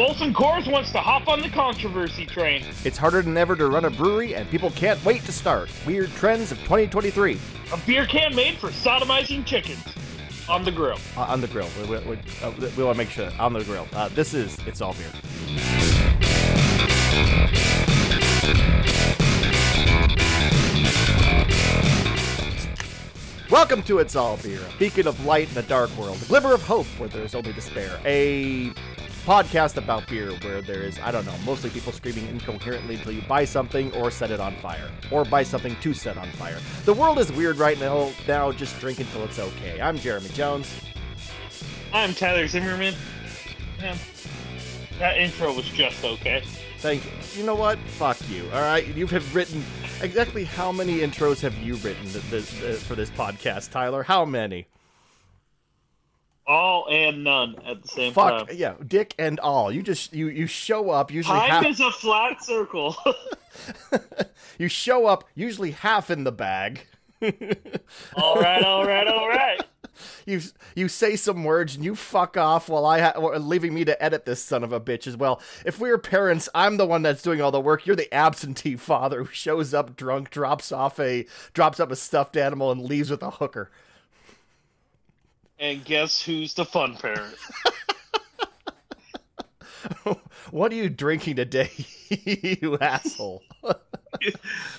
Molson Coors wants to hop on the controversy train. It's harder than ever to run a brewery, and people can't wait to start. Weird trends of 2023 A beer can made for sodomizing chickens. On the grill. uh, on the grill. We, we, we, uh, we want to make sure on the grill. Uh, this is it's all beer. Welcome to It's All Beer, a beacon of light in a dark world, a glimmer of hope where there is only despair. A podcast about beer where there is, I don't know, mostly people screaming incoherently until you buy something or set it on fire, or buy something to set on fire. The world is weird right now, now just drink until it's okay. I'm Jeremy Jones. I'm Tyler Zimmerman. Yeah. that intro was just okay. Thank you. You know what? Fuck you. All right, you have written exactly how many intros have you written th- th- th- for this podcast, Tyler? How many? All and none at the same time. Fuck time. yeah, dick and all. You just you you show up usually Time half, is a flat circle. you show up usually half in the bag. all right, all right, all right. You you say some words and you fuck off while I ha- leaving me to edit this son of a bitch as well. If we are parents, I'm the one that's doing all the work. You're the absentee father who shows up drunk, drops off a drops up a stuffed animal and leaves with a hooker. And guess who's the fun parent? What are you drinking today, you asshole?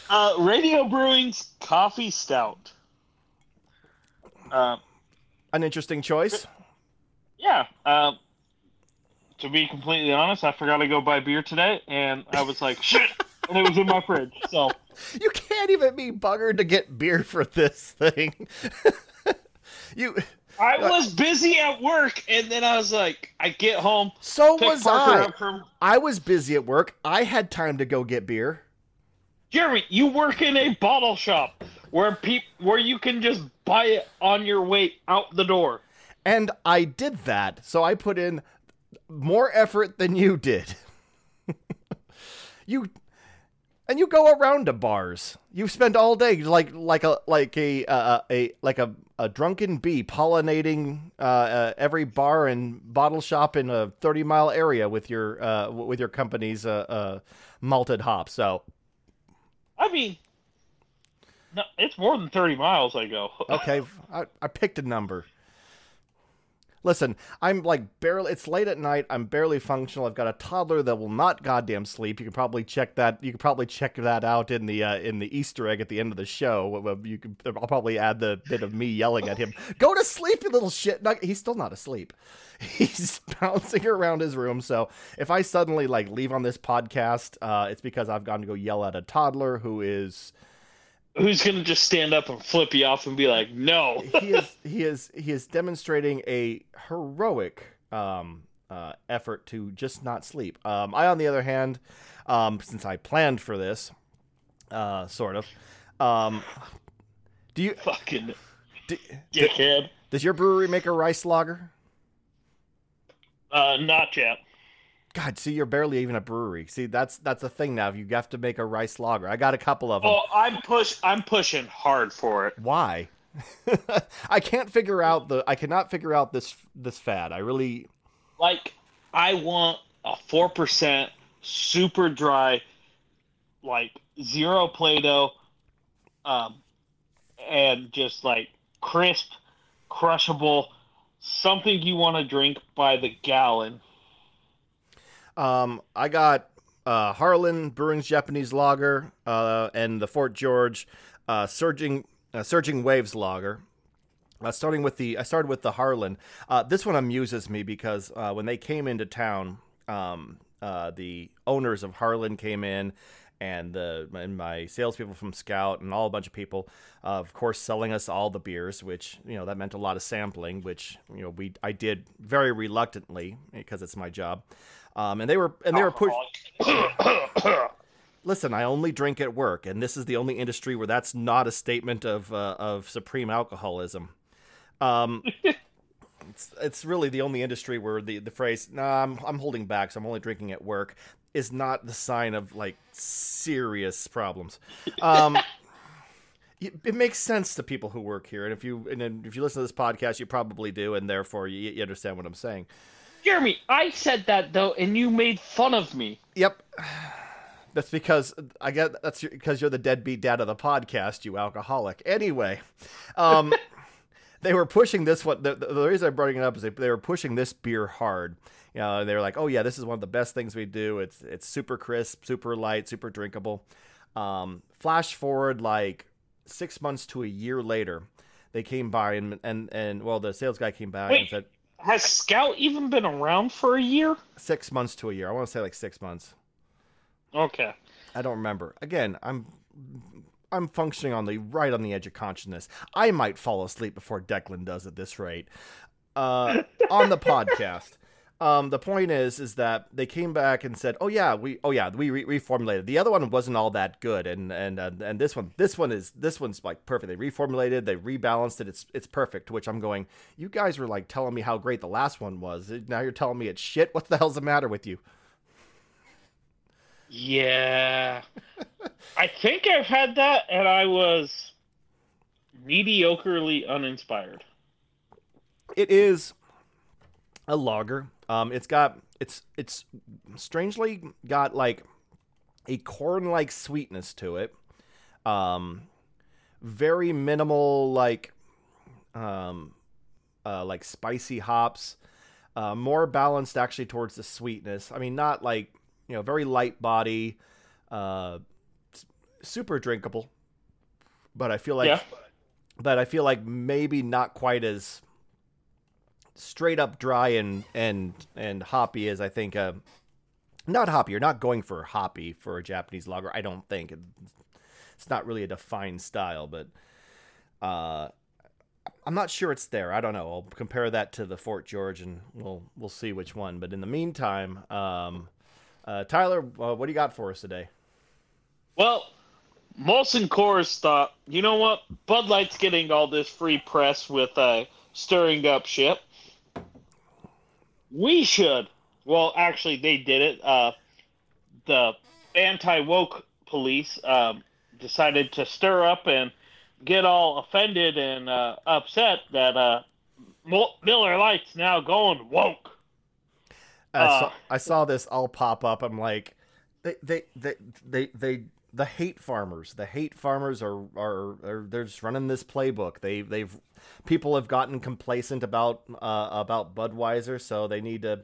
Uh, Radio Brewing's Coffee Stout. Uh, An interesting choice. yeah. Uh, to be completely honest, I forgot to go buy beer today, and I was like, shit, and it was in my fridge. So You can't even be buggered to get beer for this thing. you I uh, was busy at work, and then I was like, I get home. so was Parker I. from- I was busy at work. I had time to go get beer. Jeremy, you work in a bottle shop where peop- where you can just buy it on your way out the door. And I did that. So I put in more effort than you did. you and you go around to bars. You spend all day like like a like a uh, a like a, a drunken bee pollinating uh, uh, every bar and bottle shop in a 30 mile area with your uh, with your company's uh, uh, malted hops. So I mean, no, it's more than thirty miles. I go. Okay, I, I picked a number. Listen, I'm like barely. It's late at night. I'm barely functional. I've got a toddler that will not goddamn sleep. You can probably check that. You can probably check that out in the uh, in the Easter egg at the end of the show. You can. I'll probably add the bit of me yelling at him. Go to sleep, you little shit. No, he's still not asleep. He's bouncing around his room. So if I suddenly like leave on this podcast, uh, it's because I've gone to go yell at a toddler who is. Who's gonna just stand up and flip you off and be like, "No"? he is he is he is demonstrating a heroic um, uh, effort to just not sleep. Um, I, on the other hand, um, since I planned for this, uh, sort of, um, do you Fucking do, dickhead. does your brewery make a rice lager? Uh, not yet. God, see, you're barely even a brewery. See, that's that's the thing now. You have to make a rice lager. I got a couple of them. Oh, I'm push. I'm pushing hard for it. Why? I can't figure out the. I cannot figure out this this fad. I really. Like, I want a four percent super dry, like zero Play-Doh, um, and just like crisp, crushable, something you want to drink by the gallon. Um, I got uh, Harland Brewing's Japanese Lager uh, and the Fort George uh, Surging uh, Surging Waves Lager. Uh, starting with the, I started with the Harland. Uh, this one amuses me because when they came into town, um, the owners of Harland came in, and the and my salespeople from Scout and all a bunch of people, of course, selling us all the beers, which you know that meant a lot of sampling, which you know we I did very reluctantly because it's my job. Um, and they were and they were pushed. Listen, I only drink at work, and this is the only industry where that's not a statement of uh, of supreme alcoholism. Um, it's it's really the only industry where the the phrase "Nah, I'm I'm holding back, so I'm only drinking at work" is not the sign of like serious problems. Um, it, it makes sense to people who work here, and if you and if you listen to this podcast, you probably do, and therefore you, you understand what I'm saying. Jeremy, I said that though, and you made fun of me. Yep. That's because I get that's because you're the deadbeat dad of the podcast, you alcoholic. Anyway, um, they were pushing this one. The, the reason I'm bringing it up is they, they were pushing this beer hard. You know, they were like, "Oh yeah, this is one of the best things we do. It's it's super crisp, super light, super drinkable." Um, flash forward like six months to a year later, they came by and and and well, the sales guy came back Wait. and said Has Scout even been around for a year? six months to a year. I want to say like six months. Okay. I don't remember. Again, I'm I'm functioning on the right on the edge of consciousness. I might fall asleep before Declan does at this rate. Uh, on the podcast. Um, the point is, is that they came back and said, "Oh yeah, we, oh yeah, we re- reformulated. The other one wasn't all that good, and and uh, and this one, this one is, this one's like perfect. They reformulated, they rebalanced it. It's it's perfect. Which I'm going, you guys were like telling me how great the last one was. Now you're telling me it's shit. What the hell's the matter with you? Yeah. I think I've had that, and I was mediocrely uninspired. it is a lager. Um, it's got it's it's strangely got like a corn-like sweetness to it. Um, very minimal like um, uh, like spicy hops. Uh, more balanced actually towards the sweetness. I mean, not like you know, very light body, uh, super drinkable. But I feel like yeah. but I feel like maybe not quite as straight up dry and and and hoppy as I think. Not hoppy. You're not going for hoppy for a Japanese lager. I don't think it's not really a defined style, but uh, I'm not sure it's there. I don't know. I'll compare that to the Fort George, and we'll we'll see which one. But in the meantime, um, uh, Tyler, uh, what do you got for us today? Well, Molson Coors thought, you know what? Bud Light's getting all this free press with uh, stirring up shit. We should. Well, actually, they did it. Uh, the anti woke police um, decided to stir up and get all offended and uh, upset that uh, Miller Lite's now going woke. I, Uh, saw, I saw this all pop up. I'm like, they, they, they, they, they, the hate farmers, the hate farmers are, are, are they're just running this playbook. They, they've, people have gotten complacent about, uh, about Budweiser, so they need to,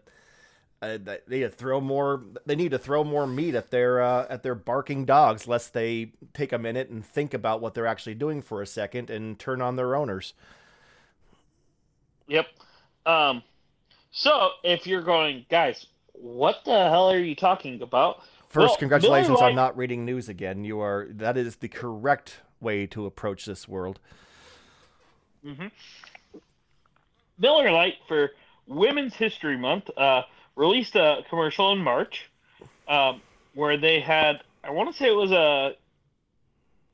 uh, they need to throw more, they need to throw more meat at their, uh, at their barking dogs, lest they take a minute and think about what they're actually doing for a second and turn on their owners. Yep. Um, so if you're going, guys, what the hell are you talking about? First, Well, congratulations on not reading news again. You are that is the correct way to approach this world. Miller Lite for Women's History Month uh, released a commercial in March um, where they had, I want to say it was a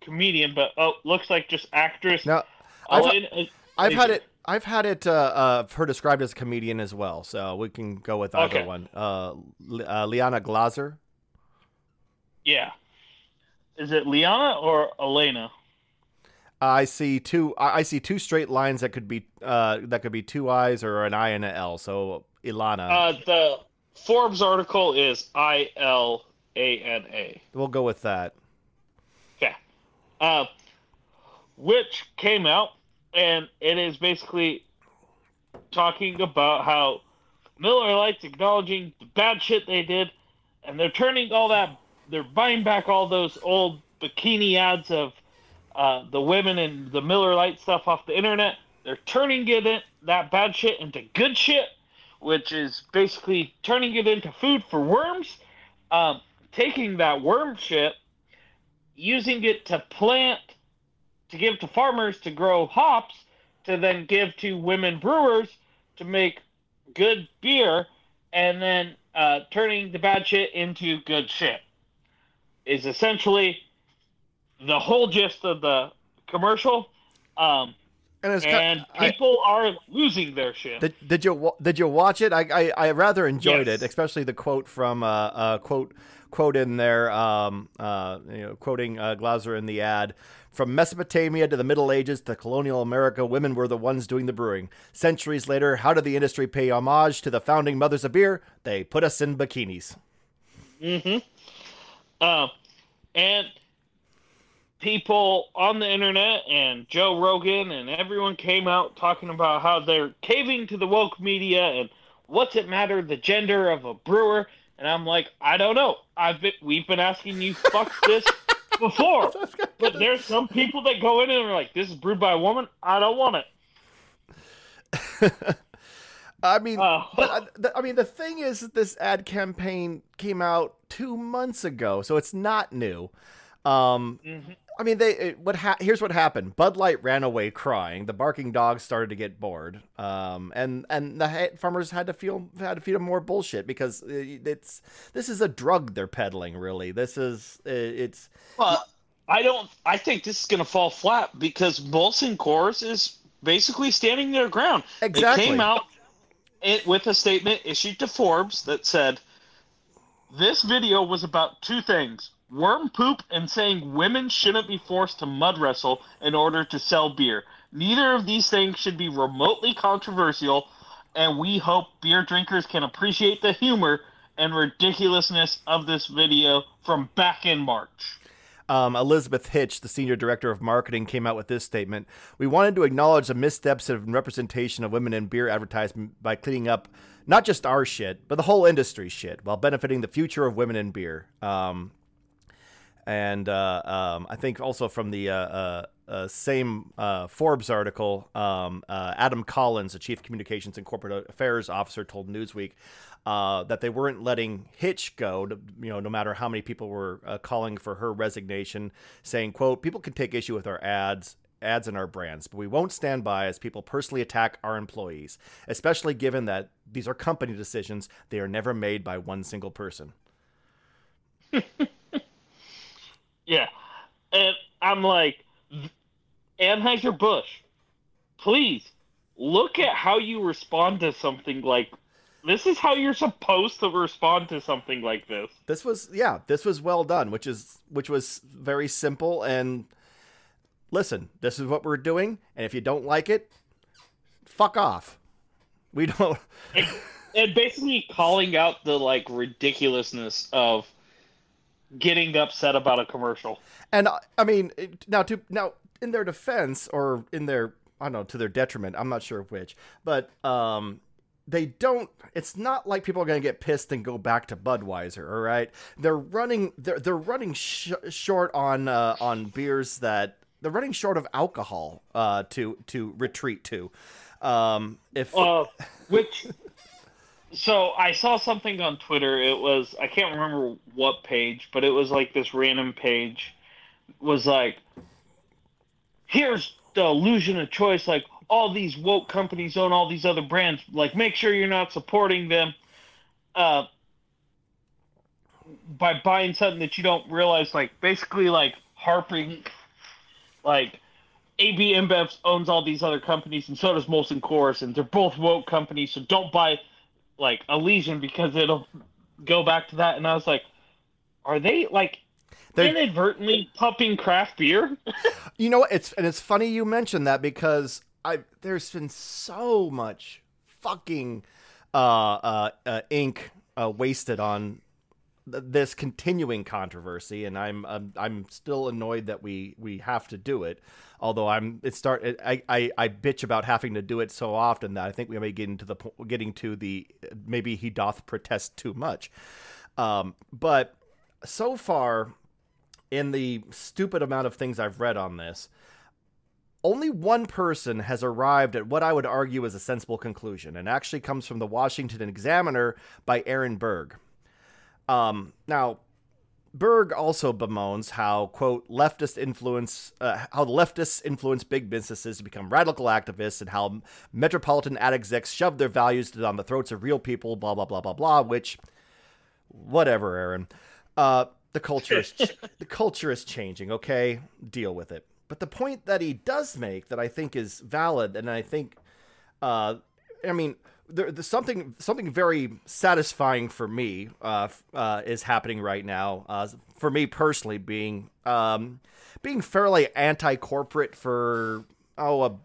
comedian, but oh, looks like just actress. Now, I've, Elaine- I've had it. I've had it. Uh, uh, her described as a comedian as well, so we can go with either Okay. one. Uh, uh, Liana Glazer. Yeah. Is it Liana or Elena? I see two. I see two straight lines that could be uh, that could be two I's or an I and an L. So Ilana, Uh, the Forbes article is I L A N A. we'll go with that. Okay. Uh, which came out, and it is basically talking about how Miller Lite's acknowledging the bad shit they did, and they're turning all that, they're buying back all those old bikini ads of uh, the women and the Miller Lite stuff off the internet. They're turning it in, that bad shit into good shit, which is basically turning it into food for worms. Um, taking that worm shit using it to plant to give to farmers to grow hops to then give to women brewers to make good beer and then uh, turning the bad shit into good shit is essentially the whole gist of the commercial um, and, and people I, are losing their shit. Did, did, you did you watch it? I I, I rather enjoyed yes. it, especially the quote from uh, uh quote quote in there, um, uh, you know, quoting uh, Glazer in the ad. From Mesopotamia to the Middle Ages to colonial America, women were the ones doing the brewing. Centuries later, how did the industry pay homage to the founding mothers of beer? They put us in bikinis. Mm-hmm. Uh, and people on the internet and Joe Rogan and everyone came out talking about how they're caving to the woke media and what's it matter the gender of a brewer? And I'm like I don't know. I've been we've been asking you fuck this before. But there's some people that go in and are like this is brewed by a woman. I don't want it I mean, uh, but uh, I mean, the thing is, this ad campaign came out two months ago, so it's not new. Um, mm-hmm. I mean, they what ha- here's what happened. Bud Light ran away crying. The barking dogs started to get bored, um, and and the ha- farmers had to feel had to feed them more bullshit because it's this is a drug they're peddling. Really, this is it's. Well, I don't. I think this is going to fall flat because Molson Coors is basically standing their ground. Exactly. They came out it, with a statement issued to Forbes that said, "This video was about two things." worm poop and saying women shouldn't be forced to mud wrestle in order to sell beer. Neither of these things should be remotely controversial, and we hope beer drinkers can appreciate the humor and ridiculousness of this video from back in March. Um, Elizabeth Hitch, the senior director of marketing, came out with this statement. We wanted to acknowledge the missteps of representation of women in beer advertisement by cleaning up not just our shit, but the whole industry shit, while benefiting the future of women in beer. Um, and uh, um, I think also from the uh, uh, uh same uh, Forbes article, um, uh, Adam Collins, the chief communications and corporate affairs officer, told Newsweek Uh, that they weren't letting Hitch go. You know, no matter how many people were uh, calling for her resignation, saying, "quote People can take issue with our ads." ads in our brands, but we won't stand by as people personally attack our employees, especially given that these are company decisions. They are never made by one single person. Yeah. And I'm like, Anheuser Busch, please look at how you respond to something like this is how you're supposed to respond to something like this. This was yeah, this was well done, which is which was very simple and listen, this is what we're doing, and if you don't like it, fuck off. We don't and, and basically calling out the like ridiculousness of getting upset about a commercial. And uh, I mean, now to now in their defense or in their I don't know to their detriment, I'm not sure which, but um they don't it's not like people are going to get pissed and go back to Budweiser, all right? They're running they're they're running sh- short on uh on beers that they're running short of alcohol uh to to retreat to. Um if uh which so I saw something on Twitter. It was I can't remember what page, but it was like this random page was like here's the illusion of choice like all these woke companies own all these other brands like make sure you're not supporting them uh by buying something that you don't realize like basically like harping like AB InBev owns all these other companies and so does Molson Coors and they're both woke companies so don't buy like a lesion because it'll go back to that. And I was like, are they like They're, inadvertently pumping craft beer? you know, it's and it's funny you mentioned that because I there's been so much fucking uh, uh, uh, ink uh, wasted on this continuing controversy, and I'm, I'm I'm still annoyed that we we have to do it. Although I'm it start I, I I bitch about having to do it so often that I think we may get into the getting to the maybe he doth protest too much. Um, but so far, in the stupid amount of things I've read on this, only one person has arrived at what I would argue is a sensible conclusion, and actually comes from the Washington Examiner by Aaron Berg. Um, now, Berg also bemoans how, quote, leftist influence, uh, how the leftists influence big businesses to become radical activists and how metropolitan ad execs shove their values down the throats of real people, blah, blah, blah, blah, blah, which, whatever, Aaron. Uh, the culture is, the culture is changing, okay? Deal with it. But the point that he does make that I think is valid, and I think, uh, I mean, there, there's something something very satisfying for me uh, uh, is happening right now. Uh, for me personally, being um, being fairly anti-corporate for oh a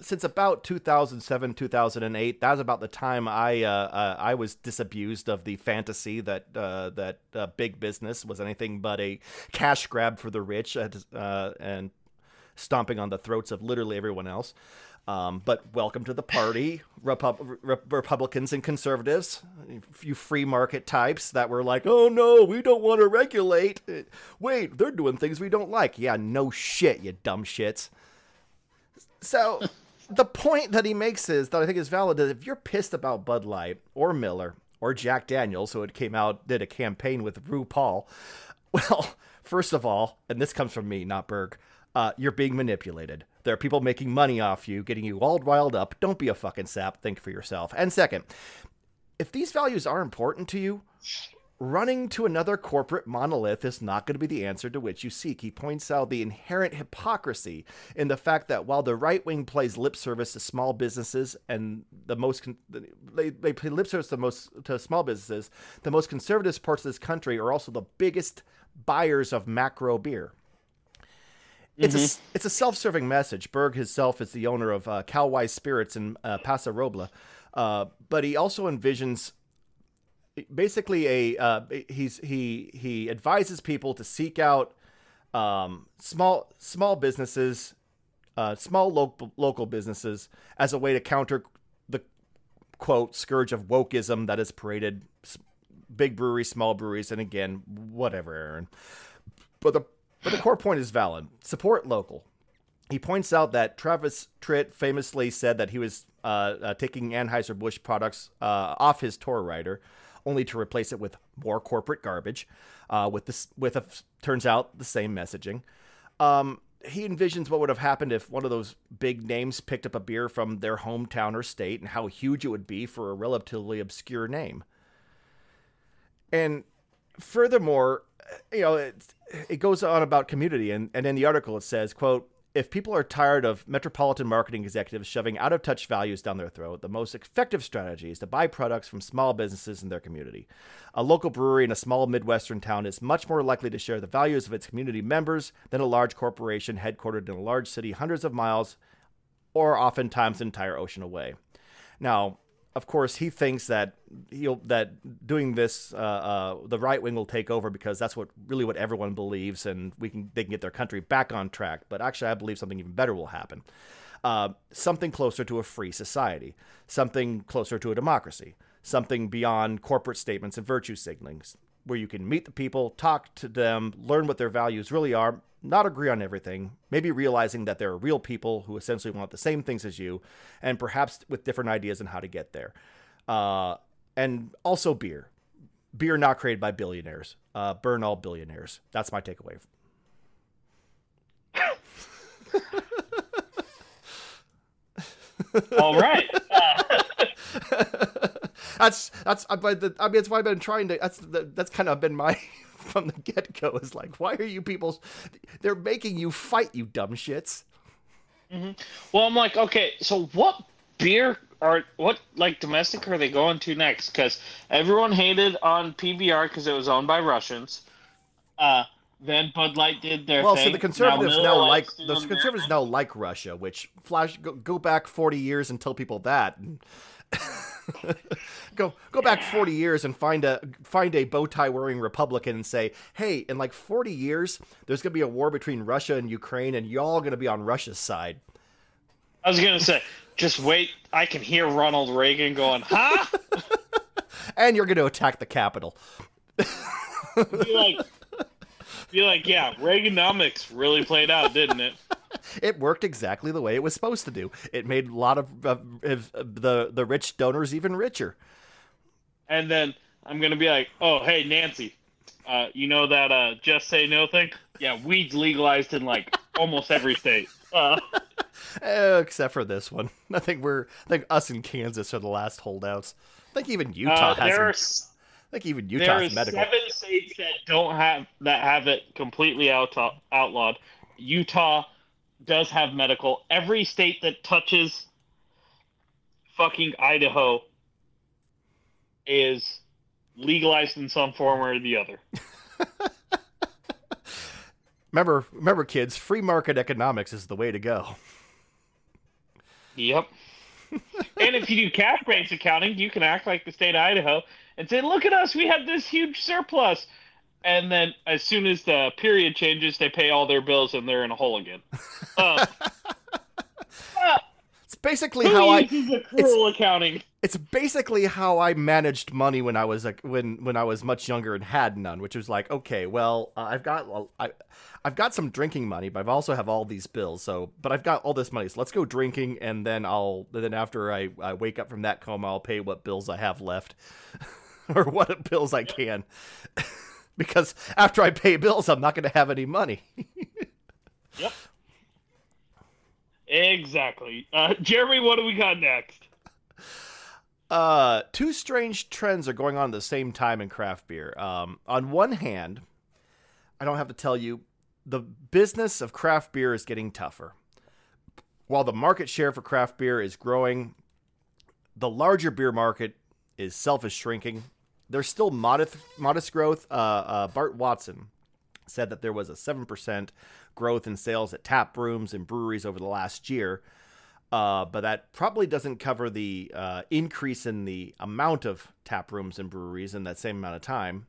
since about 2007 2008 that was about the time i uh, uh, i was disabused of the fantasy that uh, that uh, big business was anything but a cash grab for the rich uh, and stomping on the throats of literally everyone else um, but welcome to the party, Repu- Re- Republicans and conservatives, you free market types that were like, oh no, we don't want to regulate. Wait, they're doing things we don't like. Yeah, no shit, you dumb shits. So the point that he makes is that I think is valid if you're pissed about Bud Light or Miller or Jack Daniels, so it came out, did a campaign with RuPaul, well, first of all, and this comes from me, not Berg, uh, you're being manipulated. There are people making money off you, getting you all riled up. Don't be a fucking sap. Think for yourself. And second, if these values are important to you, running to another corporate monolith is not going to be the answer to which you seek. He points out the inherent hypocrisy in the fact that while the right wing plays lip service to small businesses and the most they, they play lip service to most to small businesses, the most conservative parts of this country are also the biggest buyers of macro beer. It's mm-hmm. a it's a self-serving message. Berg himself is the owner of uh, Calwise Spirits in uh, Paso Robles, uh, but he also envisions basically a uh, he's he he advises people to seek out um, small small businesses, uh, small local local businesses as a way to counter the quote scourge of wokeism that has paraded big breweries, small breweries, and again whatever, Aaron. But the but the core point is valid. Support local. He points out that Travis Tritt famously said that he was uh, uh, taking Anheuser-Busch products uh, off his tour rider, only to replace it with more corporate garbage, uh, with this with a turns out the same messaging. Um, he envisions what would have happened if one of those big names picked up a beer from their hometown or state, and how huge it would be for a relatively obscure name. And furthermore, uh, you know, it, it goes on about community, and, and in the article it says, quote, if people are tired of metropolitan marketing executives shoving out of touch values down their throat, the most effective strategy is to buy products from small businesses in their community. A local brewery in a small Midwestern town is much more likely to share the values of its community members than a large corporation headquartered in a large city hundreds of miles or oftentimes an entire ocean away. Now, of course, he thinks that he'll that doing this, uh, uh, the right wing will take over because that's what really what everyone believes, and we can they can get their country back on track. But actually, I believe something even better will happen. Uh, something closer to a free society, something closer to a democracy, something beyond corporate statements and virtue signalings, where you can meet the people, talk to them, learn what their values really are, not agree on everything, maybe realizing that there are real people who essentially want the same things as you, and perhaps with different ideas on how to get there. Uh, and also beer. Beer not created by billionaires. Uh, burn all billionaires. That's my takeaway. all right. that's that's I mean that's why I've been trying to. That's that's kind of been my from the get go is like, why are you people? They're making you fight, you dumb shits. Mm-hmm. Well, I'm like, okay, so what beer are what like domestic are they going to next? Because everyone hated on PBR because it was owned by Russians. Uh, then Bud Light did their well, thing. so the conservatives now, now like the conservatives now like Russia, which flash go, go back forty years and tell people that. And go go back 40 years and find a find a bow tie wearing Republican and say, "Hey, in like 40 years, there's going to be a war between Russia and Ukraine and y'all going to be on Russia's side." I was going to say, just wait, I can hear Ronald Reagan going, "Huh?" and you're going to attack the Capitol. be like be like, "Yeah, Reaganomics really played out, didn't it?" It worked exactly the way it was supposed to do. It made a lot of uh, the the rich donors even richer. And then I'm gonna be like, "Oh, hey, Nancy, uh, you know that uh, just say no thing? Yeah, weed's legalized in like almost every state, uh, except for this one. I think we're I think us in Kansas are the last holdouts. I think even Utah uh, has. I think even Utah's there are medical. seven states that don't have that have it completely out outlawed. Utah, does have medical. Every state that touches fucking Idaho is legalized in some form or the other. remember, remember, kids, free market economics is the way to go. Yep. and if you do cash based accounting, you can act like the state of Idaho and say, "Look at us, we have this huge surplus." And then, as soon as the period changes, they pay all their bills and they're in a hole again. Uh, it's basically how I. Accrual accounting. It's basically how I managed money when I was like when when I was much younger and had none, which was like, okay, well, uh, I've got well, I, I've got some drinking money, but I've also have all these bills. So, but I've got all this money, so let's go drinking, and then I'll then after I, I wake up from that coma, I'll pay what bills I have left, or what bills I can, because after I pay bills, I'm not going to have any money. yep. Exactly. Uh, Jeremy, what do we got next? Uh, two strange trends are going on at the same time in craft beer. Um, on one hand, I don't have to tell you, the business of craft beer is getting tougher. While the market share for craft beer is growing, the larger beer market is self is shrinking. There's still modest modest growth. Uh, uh, Bart Watson said that there was a seven percent growth in sales at tap rooms and breweries over the last year. Uh, but that probably doesn't cover the uh, increase in the amount of tap rooms and breweries in that same amount of time.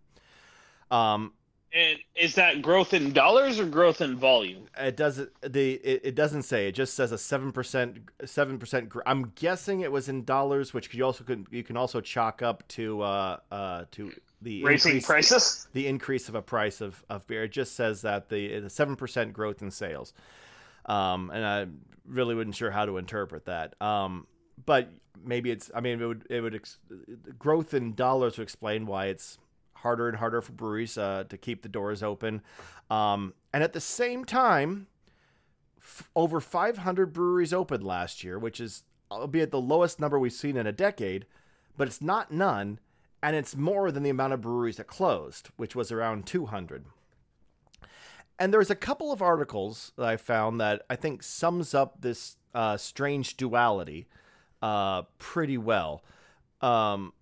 Um, and is that growth in dollars or growth in volume? It doesn't. The it, it doesn't say. It just says a seven percent. Seven percent. I'm guessing it was in dollars, which you also can you can also chalk up to uh uh to the raising increase, prices. The increase of a price of, of beer. It just says that the the seven percent growth in sales. Um, and I really wasn't sure how to interpret that. Um, but maybe it's. I mean, it would it would ex- growth in dollars would explain why it's harder and harder for breweries uh, to keep the doors open. Um, and at the same time, f- over 500 breweries opened last year, which is albeit the lowest number we've seen in a decade, but it's not none, and it's more than the amount of breweries that closed, which was around 200. And there's a couple of articles that I found that I think sums up this uh, strange duality uh, pretty well. Um,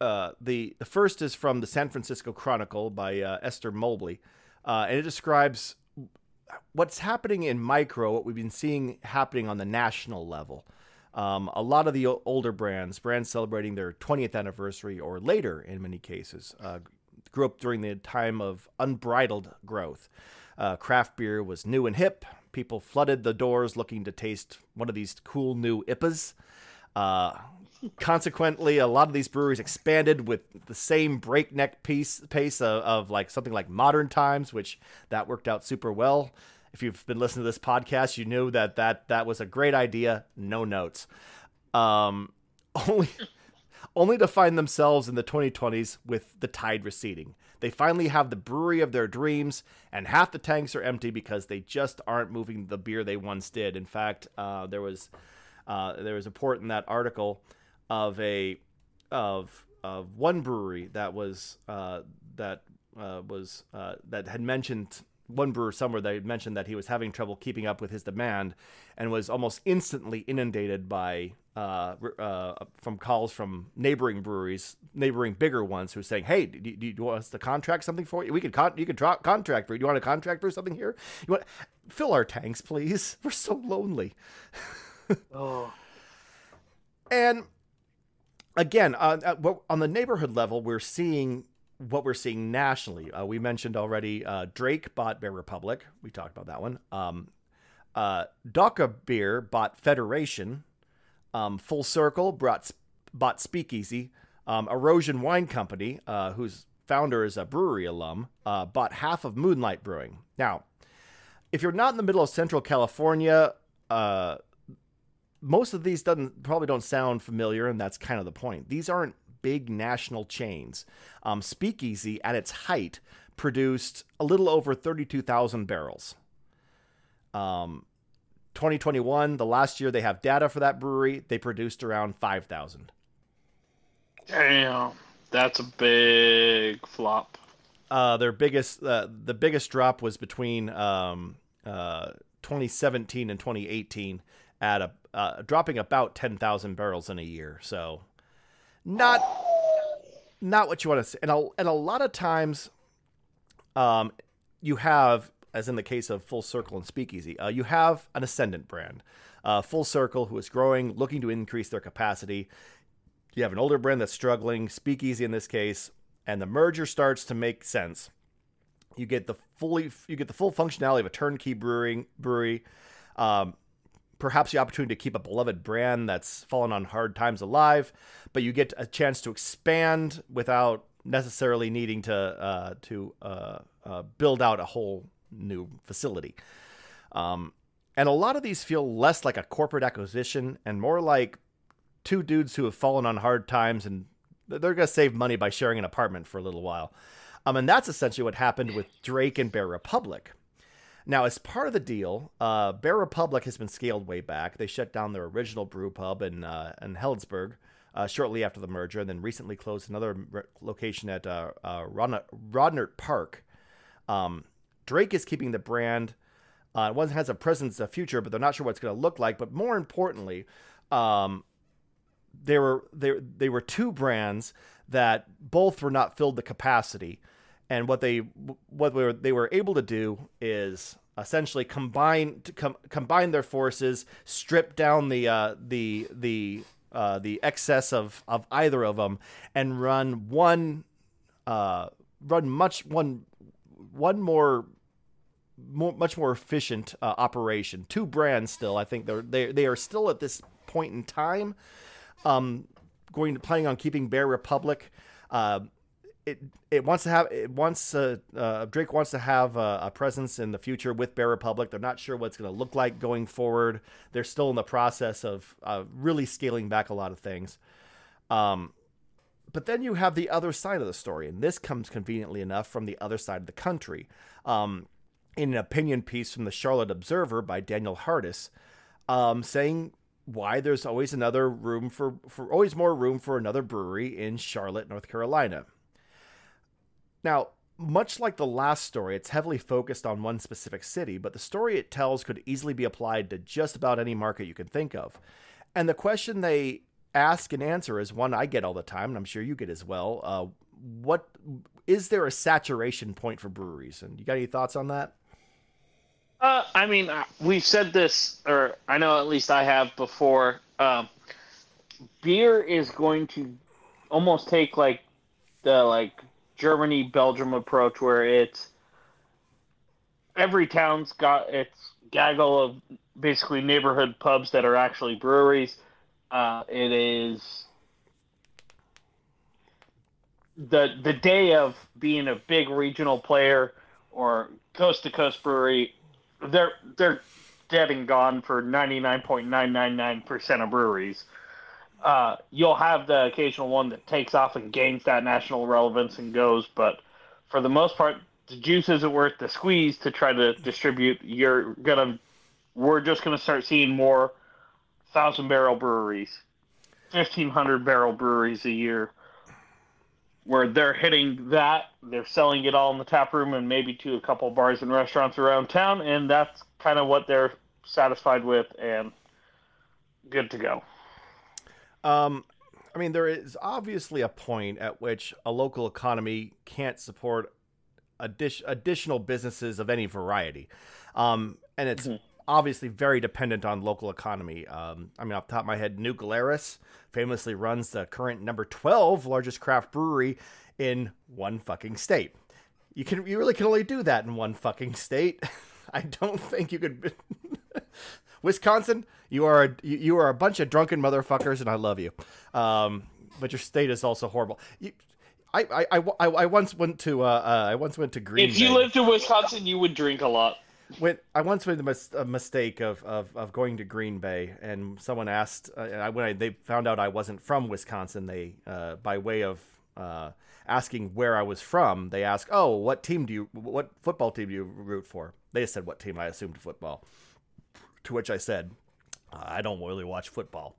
uh, the the first is from the San Francisco Chronicle by uh, Esther Mobley, uh, and it describes what's happening in micro, what we've been seeing happening on the national level. Um, a lot of the older brands, brands celebrating their 20th anniversary or later in many cases, uh, grew up during the time of unbridled growth. Uh, craft beer was new and hip. People flooded the doors looking to taste one of these cool new IPAs. Consequently, a lot of these breweries expanded with the same breakneck pace, pace of, of, like something like modern times, which that worked out super well. If you've been listening to this podcast, you knew that that, that was a great idea. No notes. Um, only, only to find themselves in the 2020s with the tide receding. They finally have the brewery of their dreams, and half the tanks are empty because they just aren't moving the beer they once did. In fact, uh, there was uh, there was a report in that article of a of of one brewery that was uh, that uh, was uh, that had mentioned one brewer somewhere that had mentioned that he was having trouble keeping up with his demand and was almost instantly inundated by uh, uh, from calls from neighboring breweries, neighboring bigger ones, who were saying, "Hey, do, do, do you want us to contract something for you? We could con- you could tra- contract for you. Do you want to contract for something here? You want fill our tanks, please? We're so lonely." oh. And again, uh, on the neighborhood level, we're seeing what we're seeing nationally. Uh, we mentioned already uh, Drake bought Bear Republic. We talked about that one. Um, uh, Beer bought Federation. Um, Full Circle brought, bought Speakeasy. Um, Erosion Wine Company, uh, whose founder is a brewery alum, uh, bought half of Moonlight Brewing. Now, if you're not in the middle of Central California, uh, most of these doesn't probably don't sound familiar, and that's kind of the point. These aren't big national chains. Um, Speakeasy, at its height, produced a little over 32,000 barrels. Um, 2021, the last year they have data for that brewery, they produced around 5,000. Damn, that's a big flop. Uh, their biggest, uh, the biggest drop was between um, uh, 2017 and 2018 at a uh, dropping about 10,000 barrels in a year. So not not what you want to see. And a, and a lot of times um you have as in the case of Full Circle and Speakeasy, uh, you have an ascendant brand. Uh, Full Circle, who is growing, looking to increase their capacity. You have an older brand that's struggling, Speakeasy in this case, and the merger starts to make sense. You get the fully, you get the full functionality of a turnkey brewing brewery. Um, perhaps the opportunity to keep a beloved brand that's fallen on hard times alive, but you get a chance to expand without necessarily needing to uh, to uh, uh, build out a whole new facility. Um, and a lot of these feel less like a corporate acquisition and more like two dudes who have fallen on hard times and they're going to save money by sharing an apartment for a little while. Um, and that's essentially what happened with Drake and Bear Republic. Now, as part of the deal, uh, Bear Republic has been scaled way back. They shut down their original brew pub in, uh, in Healdsburg uh, shortly after the merger, and then recently closed another re- location at uh, uh, Rohnert Park. Um, Drake is keeping the brand. Uh, one has a presence, a future, but they're not sure what it's going to look like. But more importantly, um, there were there they were two brands that both were not filled the capacity, and what they what they were, they were able to do is essentially combine com- combine their forces, strip down the uh, the the uh, the excess of of either of them, and run one uh, run much one one more more, much more efficient uh, operation. Two brands still. I think they're they they are still at this point in time, um, going to planning on keeping Bear Republic. Uh, it it wants to have it wants uh, uh, Drake wants to have a, a, presence in the future with Bear Republic. They're not sure what it's going to look like going forward. They're still in the process of uh, really scaling back a lot of things. Um, but then you have the other side of the story, and this comes conveniently enough from the other side of the country. Um, in an opinion piece from the Charlotte Observer by Daniel Hartis, um, saying why there's always another room for, for always more room for another brewery in Charlotte, North Carolina. Now, much like the last story, it's heavily focused on one specific city, but the story it tells could easily be applied to just about any market you can think of. And the question they ask and answer is one I get all the time, and I'm sure you get as well. Uh, what is there a saturation point for breweries? And you got any thoughts on that? Uh, I mean, uh, we've said this, or I know at least I have before. Um, beer is going to almost take like the like Germany Belgium approach, where it's every town's got its gaggle of basically neighborhood pubs that are actually breweries. Uh, it is the the day of being a big regional player or coast to coast brewery they're they're dead and gone for 99.999% of breweries. Uh, you'll have the occasional one that takes off and gains that national relevance and goes, but for the most part, the juice isn't worth the squeeze to try to distribute. You're gonna, we're just gonna start seeing more thousand barrel breweries, fifteen hundred barrel breweries a year, where they're hitting that, they're selling it all in the tap room and maybe to a couple bars and restaurants around town, and that's kind of what they're satisfied with and good to go. Um, I mean, there is obviously a point at which a local economy can't support addi- additional businesses of any variety, um, and it's mm-hmm. obviously very dependent on local economy. Um, I mean, off the top of my head, New Glarus famously runs the current number 12 largest craft brewery in one fucking state. You can you really can only do that in one fucking state. I don't think you could Wisconsin, you are a, you are a bunch of drunken motherfuckers and I love you. Um, but your state is also horrible. You, I, I, I, I once went to uh, uh, I once went to Green. Bay. If you lived in Wisconsin, you would drink a lot when I once made a mistake of, of, of going to Green Bay, and someone asked uh, when I, they found out I wasn't from Wisconsin, they uh, by way of uh, asking where I was from, they asked, "Oh, what team do you? What football team do you root for?" They said what team. I assumed football. To which I said, "I don't really watch football,"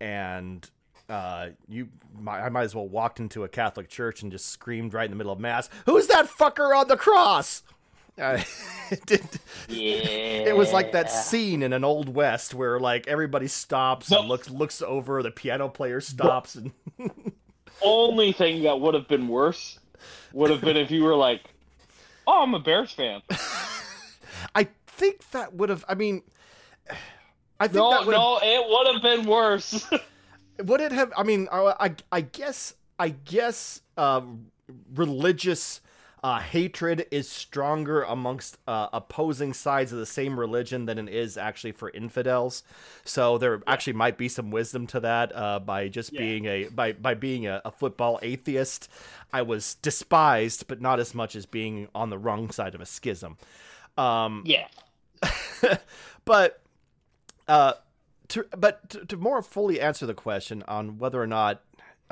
and uh, you I might as well walked into a Catholic church and just screamed right in the middle of mass, "Who's that fucker on the cross?" Uh, it, did, Yeah. it was like that scene in an old west where like everybody stops No. and looks looks over, the piano player stops and Only thing that would have been worse would have been if you were like, "Oh, I'm a Bears fan." I think that would have I mean I think No, that would have no, it would have been worse. would it have i mean i i, I guess i guess uh, religious uh, hatred is stronger amongst uh, opposing sides of the same religion than it is actually for infidels so there actually might be some wisdom to that uh, by just Yeah. being a by by being a, a football atheist i was despised but not as much as being on the wrong side of a schism um, yeah. but uh, to but to, to more fully answer the question on whether or not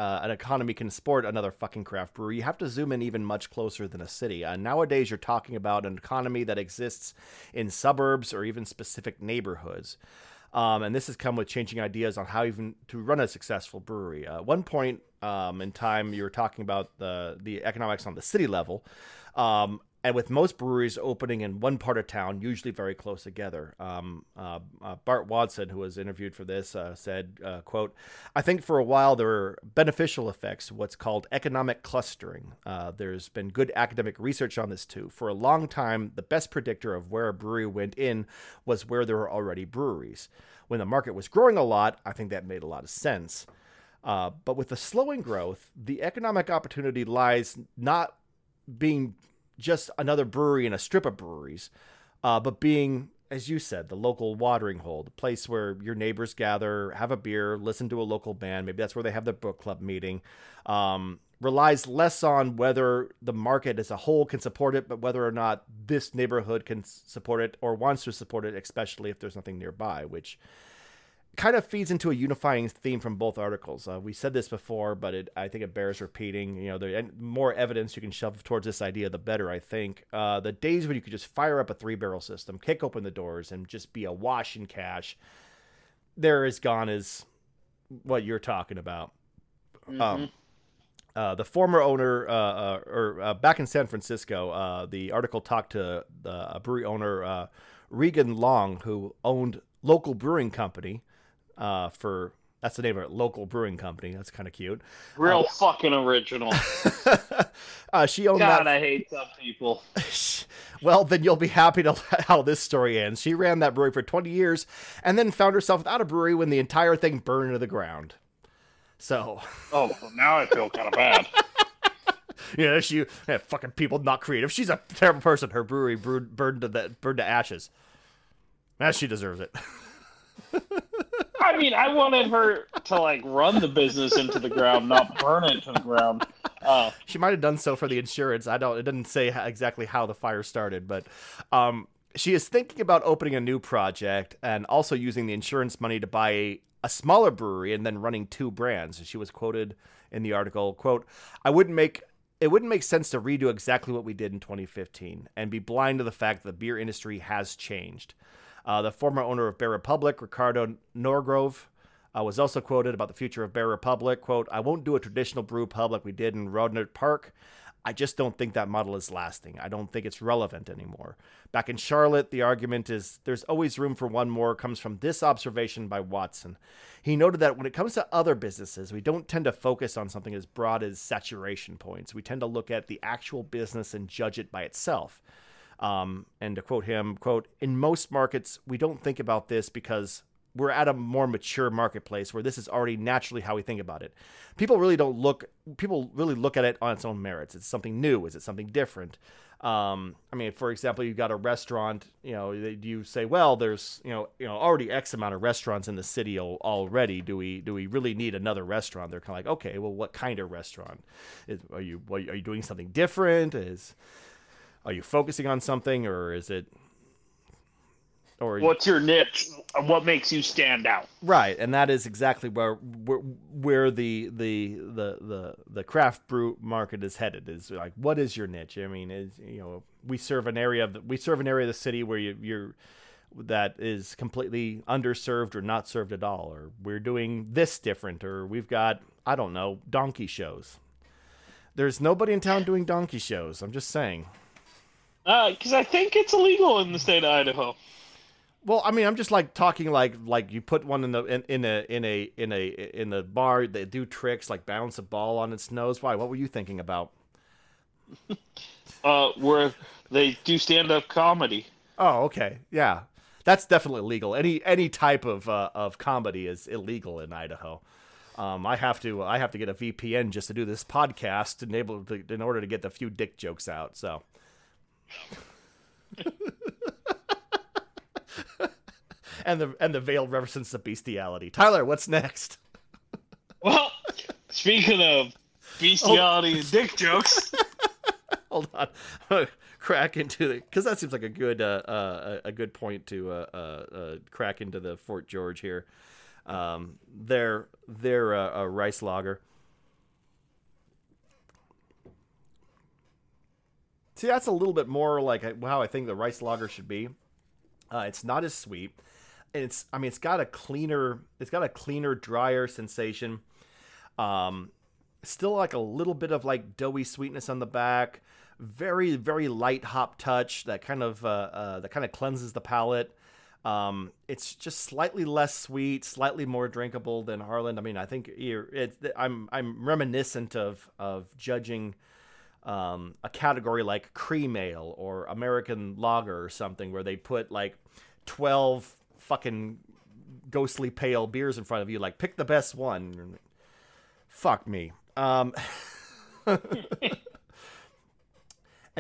uh, an economy can support another fucking craft brewery, you have to zoom in even much closer than a city. Uh, nowadays, you're talking about an economy that exists in suburbs or even specific neighborhoods. Um, and this has come with changing ideas on how even to run a successful brewery. Uh, one point um, in time, you were talking about the the economics on the city level, um, and with most breweries opening in one part of town, usually very close together. Um, uh, uh, Bart Watson, who was interviewed for this, uh, said, uh, "quote I think for a while there were beneficial effects, what's called economic clustering. Uh, there's been good academic research on this too. For a long time, the best predictor of where a brewery went in was where there were already breweries. When the market was growing a lot, I think that made a lot of sense. Uh, but with the slowing growth, the economic opportunity lies not being just another brewery in a strip of breweries, uh, but being, as you said, the local watering hole, the place where your neighbors gather, have a beer, listen to a local band. Maybe that's where they have their book club meeting. Um, relies less on whether the market as a whole can support it, but whether or not this neighborhood can support it or wants to support it, especially if there's nothing nearby, which kind of feeds into a unifying theme from both articles. Uh, we said this before, but it, I think it bears repeating. You know, the and more evidence you can shove towards this idea, the better. I think uh, the days when you could just fire up a three barrel system, kick open the doors, and just be awash in cash, there is gone as what you're talking about. Um, uh, the former owner, uh, uh, or uh, back in San Francisco, uh, the article talked to the a brewery owner, uh, Regan Long, who owned local brewing company uh, for that's the name of it, local brewing company. That's kind of cute. Real fucking original. uh, she owned God, that. I hate some people. well, then you'll be happy to how this story ends. She ran that brewery for 20 years, and then found herself without a brewery when the entire thing burned to the ground. So. Oh, now I feel kind of bad. Yeah, she yeah, fucking people not creative. She's a terrible person. Her brewery brewed, burned to the, burned to ashes. As she deserves it. I mean, I wanted her to like run the business into the ground, not burn it to the ground. Uh, She might have done so for the insurance. I don't. It didn't say exactly how the fire started, but um, she is thinking about opening a new project and also using the insurance money to buy a, a smaller brewery and then running two brands. She was quoted in the article, "quote I wouldn't make." It wouldn't make sense to redo exactly what we did in 2015 and be blind to the fact that the beer industry has changed. Uh, the former owner of Bear Republic, Ricardo Norgrove, uh, was also quoted about the future of Bear Republic. Quote, I won't do a traditional brew pub like we did in Rohnert Park. I just don't think that model is lasting. I don't think it's relevant anymore. Back in Charlotte, the argument is there's always room for one more comes from this observation by Watson. He noted that when it comes to other businesses, we don't tend to focus on something as broad as saturation points. We tend to look at the actual business and judge it by itself. Um, and to quote him, quote, in most markets, we don't think about this because we're at a more mature marketplace where this is already naturally how we think about it. People really don't look, people really look at it on its own merits. It's something new. Is it something different? Um, I mean, for example, you've got a restaurant, you know, you say, well, there's, you know, you know, already X amount of restaurants in the city already. Do we, do we really need another restaurant? They're kind of like, okay, well, what kind of restaurant? Is, are you, are you doing something different? Is, are you focusing on something or is it, or what's your niche? What makes you stand out? Right, and that is exactly where where, where the, the the the the craft brew market is headed. Is like, what is your niche? I mean, is you know, we serve an area of the, we serve an area of the city where you, you're that is completely underserved or not served at all, or we're doing this different, or we've got I don't know donkey shows. There's nobody in town doing donkey shows. I'm just saying. Because I think it's illegal in the state of Idaho. Well, I mean, I'm just like talking like like you put one in the in, in a in a in a in the bar. They do tricks like bounce a ball on its nose. Why? What were you thinking about? Uh, where they do stand up comedy. Oh, okay, yeah, that's definitely legal. Any any type of uh, of comedy is illegal in Idaho. Um, I have to I have to get a VPN just to do this podcast to enable to, in order to get the few dick jokes out. So. and the and the veiled reference to bestiality. Tyler, what's next? Well, speaking of bestiality and dick jokes, Hold on, crack into the because that seems like a good uh, uh, a good point to uh, uh, uh, crack into the Fort George here. Um, their their rice lager. See, that's a little bit more like how I think the rice lager should be. Uh, it's not as sweet. And it's I mean it's got a cleaner it's got a cleaner drier sensation. Um, still like a little bit of like doughy sweetness on the back. Very very light hop touch that kind of uh, uh, that kind of cleanses the palate. Um, it's just slightly less sweet, slightly more drinkable than Harland. I mean, I think I'm I'm reminiscent of of judging um, a category like cream ale or American lager or something, where they put like twelve fucking ghostly pale beers in front of you, like pick the best one. Fuck me. Um, and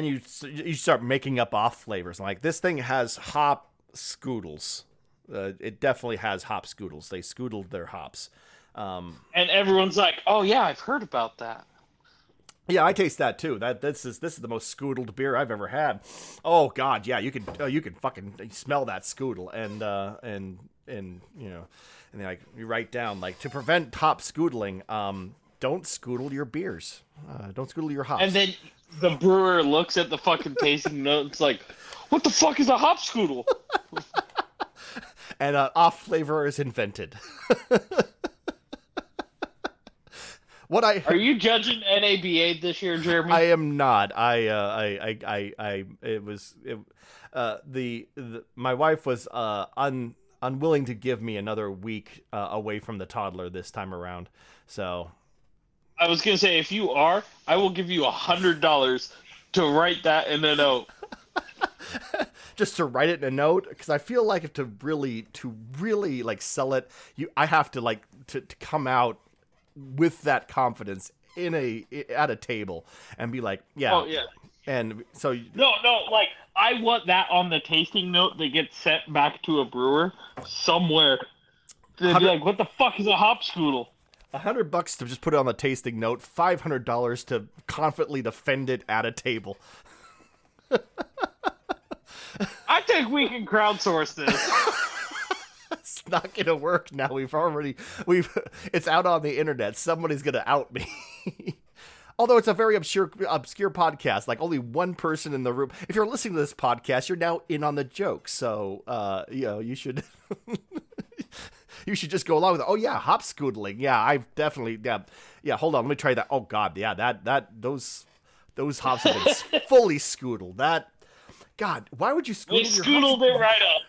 you you start making up off flavors. I'm Like this thing has hop scoodles. Uh, it definitely has hop scoodles. They scoodled their hops. Um, and everyone's like, "Oh yeah, I've heard about that." Yeah, I taste that too. That this is this is the most scoodled beer I've ever had. Oh God, yeah, you can uh, you can fucking smell that scoodle and uh, and and you know, and like you write down like to prevent hop scoodling, um, don't scoodle your beers. Uh, don't scoodle your hops. And then the brewer looks at the fucking tasting notes like, "What the fuck is a hop scoodle?" and uh, off flavor is invented. what I are you judging NABA this year, Jeremy? I am not. I uh, I, I I I it was it, uh, the, the my wife was uh, un unwilling to give me another week uh, away from the toddler this time around. So I was gonna say if you are, I will give you a hundred dollars to write that in a note. just to write it in a note because I feel like if to really to really like sell it, you I have to like to, to come out with that confidence in a at a table and be like, yeah, oh yeah. And so no, no, like I want that on the tasting note that gets sent back to a brewer somewhere. They'd be like, "What the fuck is a hop scoodle?" A hundred bucks to just put it on the tasting note. Five hundred dollars to confidently defend it at a table. I think we can crowdsource this. not gonna work now. We've already we've it's out on the internet. Somebody's gonna out me. Although it's a very obscure obscure podcast, like only one person in the room. If you're listening to this podcast, you're now in on the joke. So uh, you know you should you should just go along with it. Oh yeah, hop scoodling. Yeah, I've definitely yeah yeah. Hold on, let me try that. Oh god, yeah that that those those hops have been fully scoodled. That God, why would you scoodle? We scoodled it right up.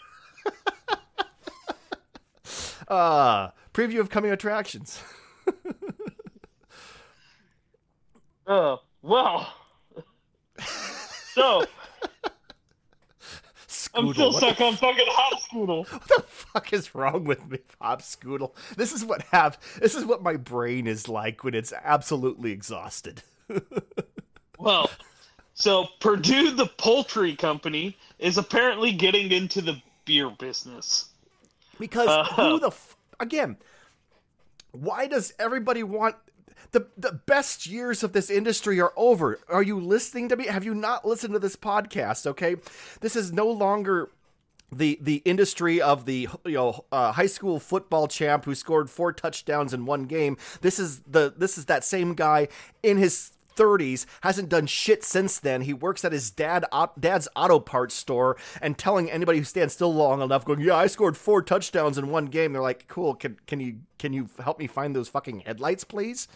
Uh preview of coming attractions. uh, well. so Scoodle. I'm still stuck on fucking Hop Scoodle. What the fuck is wrong with me, Hop Scoodle? This is what have this is what my brain is like when it's absolutely exhausted. well, so Perdue the poultry company is apparently getting into the beer business. Because uh, who the f- again, why does everybody want the the best years of this industry are over. Are you listening to me? Have you not listened to this podcast? Okay, this is no longer the the industry of the you know uh, high school football champ who scored four touchdowns in one game. This is the this is that same guy in his 30s, hasn't done shit since then. He works at his dad dad's auto parts store and telling anybody who stands still long enough, going, "Yeah, I scored four touchdowns in one game." They're like, "Cool, can can you can you help me find those fucking headlights, please?"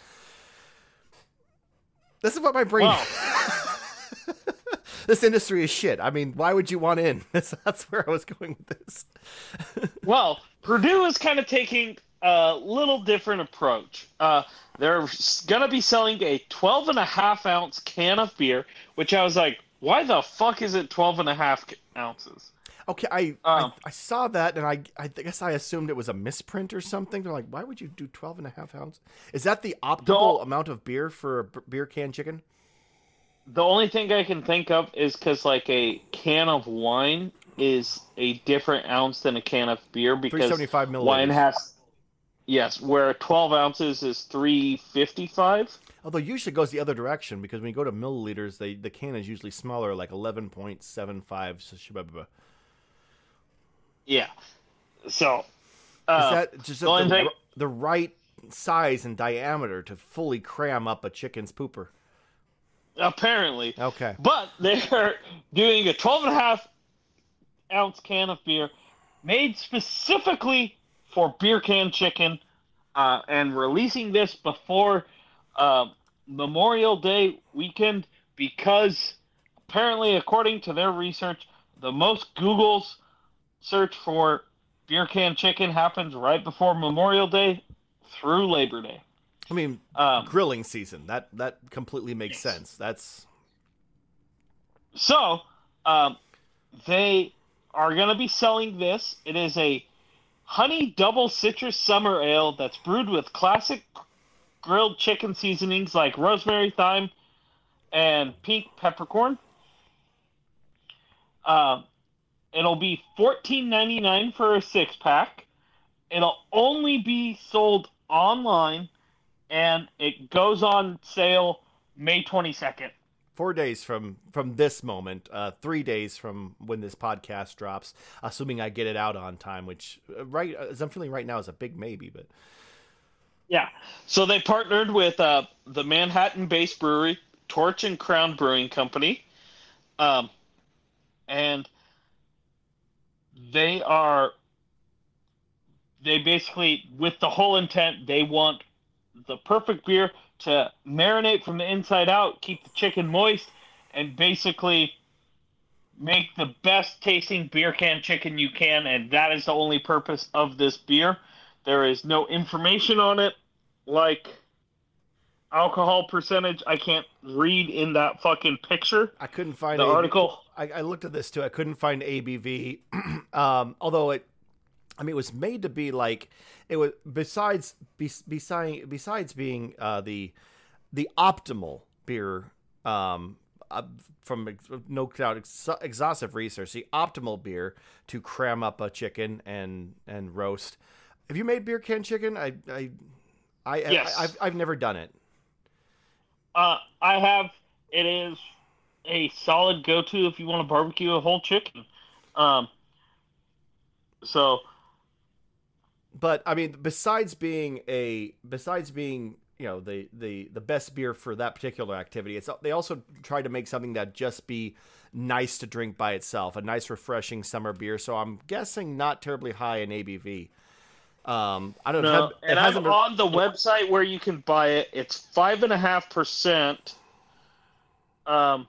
This is what my brain. Wow. this industry is shit. I mean, why would you want in? That's, that's where I was going with this. well, Perdue is kind of taking a little different approach. Uh, they're going to be selling a 12 and a half ounce can of beer, which I was like, why the fuck is it 12 and a half ounces? Okay, I, um, I, I saw that and I I guess I assumed it was a misprint or something. They're like, why would you do 12 and a half ounce? Is that the optimal amount of beer for a beer can chicken? The only thing I can think of is because like a can of wine is a different ounce than a can of beer because 375 milliliters. wine has yes, where 12 ounces is 355. Although usually goes the other direction because when you go to milliliters, they the can is usually smaller, like 11.75. Yeah. So, uh, is that just the, the, thing... the, right size and diameter to fully cram up a chicken's pooper? Apparently. Okay. But they're doing a 12 and a half ounce can of beer made specifically for beer can chicken uh, and releasing this before uh, Memorial Day weekend because apparently, according to their research, the most Googles search for beer can chicken happens right before Memorial Day through Labor Day. I mean, um, grilling season. That that completely makes yes. sense. That's so. Um, they are going to be selling this. It is a honey double citrus summer ale that's brewed with classic grilled chicken seasonings like rosemary, thyme, and pink peppercorn. Uh, It'll be fourteen ninety nine for a six pack. It'll only be sold online, and it goes on sale May twenty second. Four days from from this moment, uh, three days from when this podcast drops, assuming I get it out on time. Which uh, right as I'm feeling right now is a big maybe, but yeah. So they partnered with uh, the Manhattan-based brewery Torch and Crown Brewing Company, um, and they are they basically with the whole intent they want the perfect beer to marinate from the inside out, keep the chicken moist, and basically make the best tasting beer can chicken you can, and that is the only purpose of this beer. There is no information on it, like alcohol percentage. I can't read in that fucking picture. I couldn't find the article. I, I, looked at this too. I couldn't find ABV. um, although it, I mean, it was made to be like it was. Besides, besides, besides being uh, the the optimal beer um, uh, from no doubt ex- exhaustive research, the optimal beer to cram up a chicken and and roast. Have you made beer can chicken? I I I, yes. I have I've never done it. Uh, I have. It is a solid go-to if you want to barbecue a whole chicken. Um, so, but I mean, besides being a besides being you know the the the best beer for that particular activity, it's they also try to make something that just be nice to drink by itself, a nice refreshing summer beer. So I'm guessing not terribly high in ABV. Um, I don't no, know. And I'm been... on the website where you can buy it. It's five and a half percent. Um,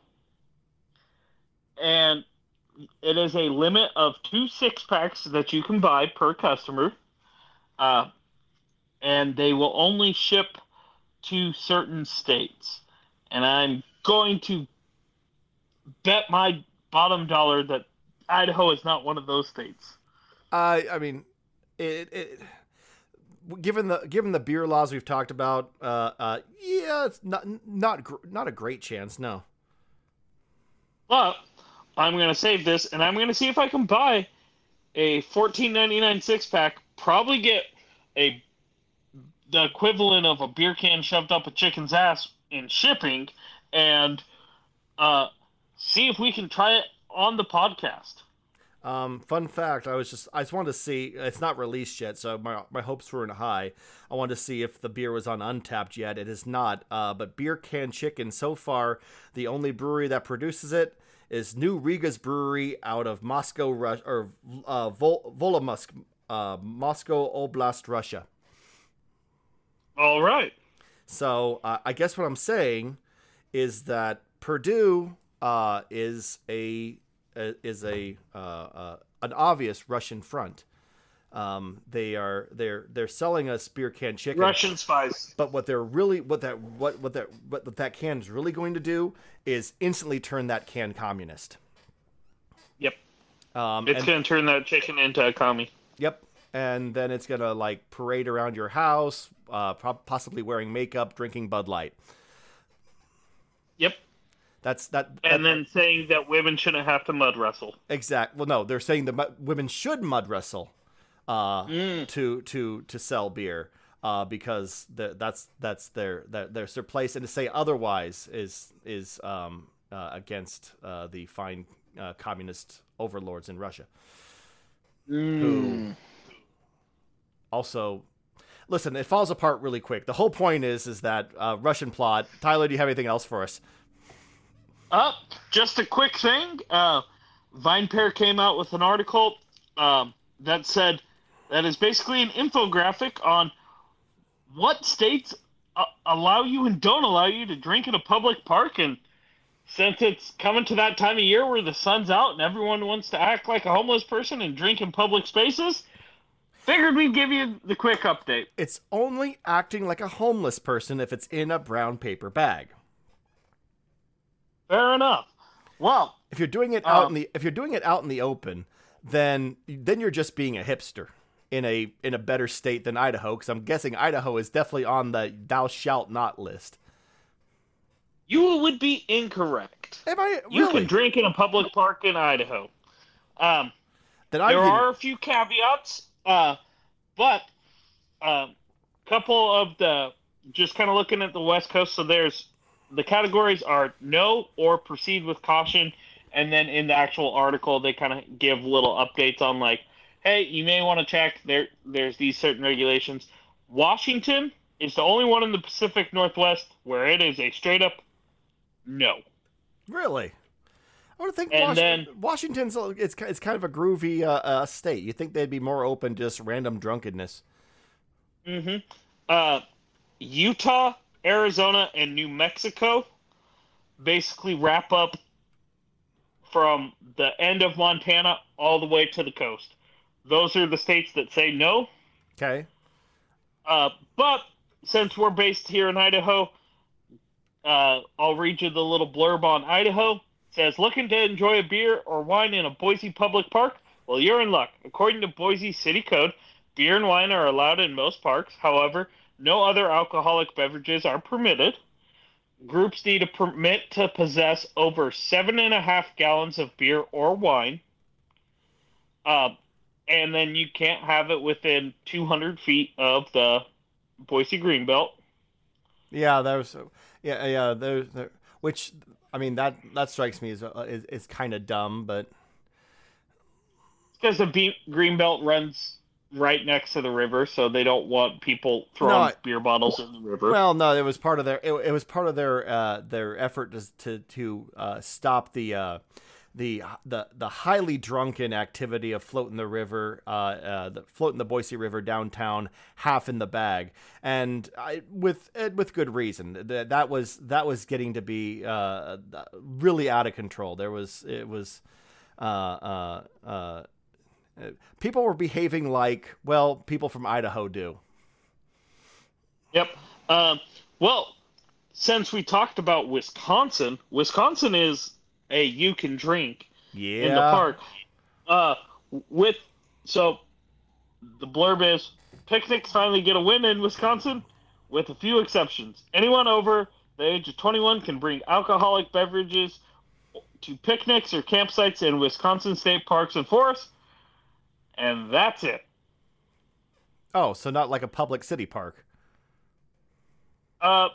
and it is a limit of two six packs that you can buy per customer. Uh, and they will only ship to certain states. And I'm going to bet my bottom dollar that Idaho is not one of those states. Uh, I mean, it, it given the given the beer laws we've talked about, uh, uh, yeah, it's not not not a great chance. No. But I'm gonna save this, and I'm gonna see if I can buy a 14.99 six pack. Probably get a the equivalent of a beer can shoved up a chicken's ass in shipping, and uh, see if we can try it on the podcast. Um, fun fact: I was just I just wanted to see. It's not released yet, so my my hopes weren't high. I wanted to see if the beer was on Untappd yet. It is not. Uh, but Beer Can Chicken so far, the only brewery that produces it is New Riga's Brewery out of Moscow, Russia, or uh, Vol- Volomusk, uh, Moscow Oblast, Russia. All right. So uh, I guess what I'm saying is that Perdue uh, is a is a uh, uh, an obvious Russian front. Um, they are they're they're selling us beer can chicken. Russian spies. But what they're really what that what what that what that can is really going to do is instantly turn that can communist. Yep. Um, It's and- gonna turn that chicken into a commie. Yep. And then it's gonna like parade around your house, uh, possibly wearing makeup, drinking Bud Light. Yep. That's that. And that- then saying that women shouldn't have to mud wrestle. exact. Well, no, they're saying that mu- women should mud wrestle, uh, Mm. to to to sell beer, uh, because the, that's that's their their their their place, and to say otherwise is is um uh, against uh, the fine uh, communist overlords in Russia. Mm. also listen it falls apart really quick the whole point is is that uh, russian plot tyler do you have anything else for us Uh, just a quick thing. Uh, VinePair came out with an article um, that said that is basically an infographic on what states uh, allow you and don't allow you to drink in a public park. And since it's coming to that time of year where the sun's out and everyone wants to act like a homeless person and drink in public spaces, figured we'd give you the quick update. it's only acting like a homeless person if it's in a brown paper bag Fair enough. Well, if you're doing it out Um, in the if you're doing it out in the open then then you're just being a hipster in a in a better state than idaho because i'm guessing idaho is definitely on the thou shalt not list you would be incorrect. am i You can drink in a public park in Idaho. Um, I'm there getting- are a few caveats, uh, but a um, couple of the just kind of looking at the West Coast. So there's the categories are no or proceed with caution, and then in the actual article they kind of give little updates on like, hey, you may want to check there. There's these certain regulations. Washington is the only one in the Pacific Northwest where it is a straight up no. Really? I would think And Washington, then- Washington's it's it's kind of a groovy uh, uh, state. You think they'd be more open to just random drunkenness? Mm-hmm. Uh, Utah, Arizona, and New Mexico basically wrap up from the end of Montana all the way to the coast. Those are the states that say no. Okay. Uh, but since we're based here in Idaho, uh, I'll read you the little blurb on Idaho. It says, looking to enjoy a beer or wine in a Boise public park? Well, you're in luck. According to Boise City Code, beer and wine are allowed in most parks. However, no other alcoholic beverages are permitted. Groups need a permit to possess over seven and a half gallons of beer or wine. Uh, and then you can't have it within 200 feet of the Boise Greenbelt. Yeah, there's yeah yeah there's there, which I mean that that strikes me as uh, is, is kind of dumb, but Because the Be- Greenbelt runs right next to the river, so they don't want people throwing No, I- beer bottles in the river. well, no, it was part of their it, it was part of their uh, their effort to to, to uh, stop the. Uh, the, the the highly drunken activity of floating the river, uh, uh, the, floating the Boise River downtown, half in the bag, and I, with uh, with good reason. That that was that was getting to be uh, really out of control. There was it was uh, uh, uh, people were behaving like well people from Idaho do. Yep. Um, well, since we talked about Wisconsin, Wisconsin is a you can drink Yeah, in the park. Uh, with so the blurb is picnics finally get a win in Wisconsin, with a few exceptions. Anyone over the age of 21 can bring alcoholic beverages to picnics or campsites in Wisconsin state parks and forests, and that's it. Oh, so not like a public city park. Uh,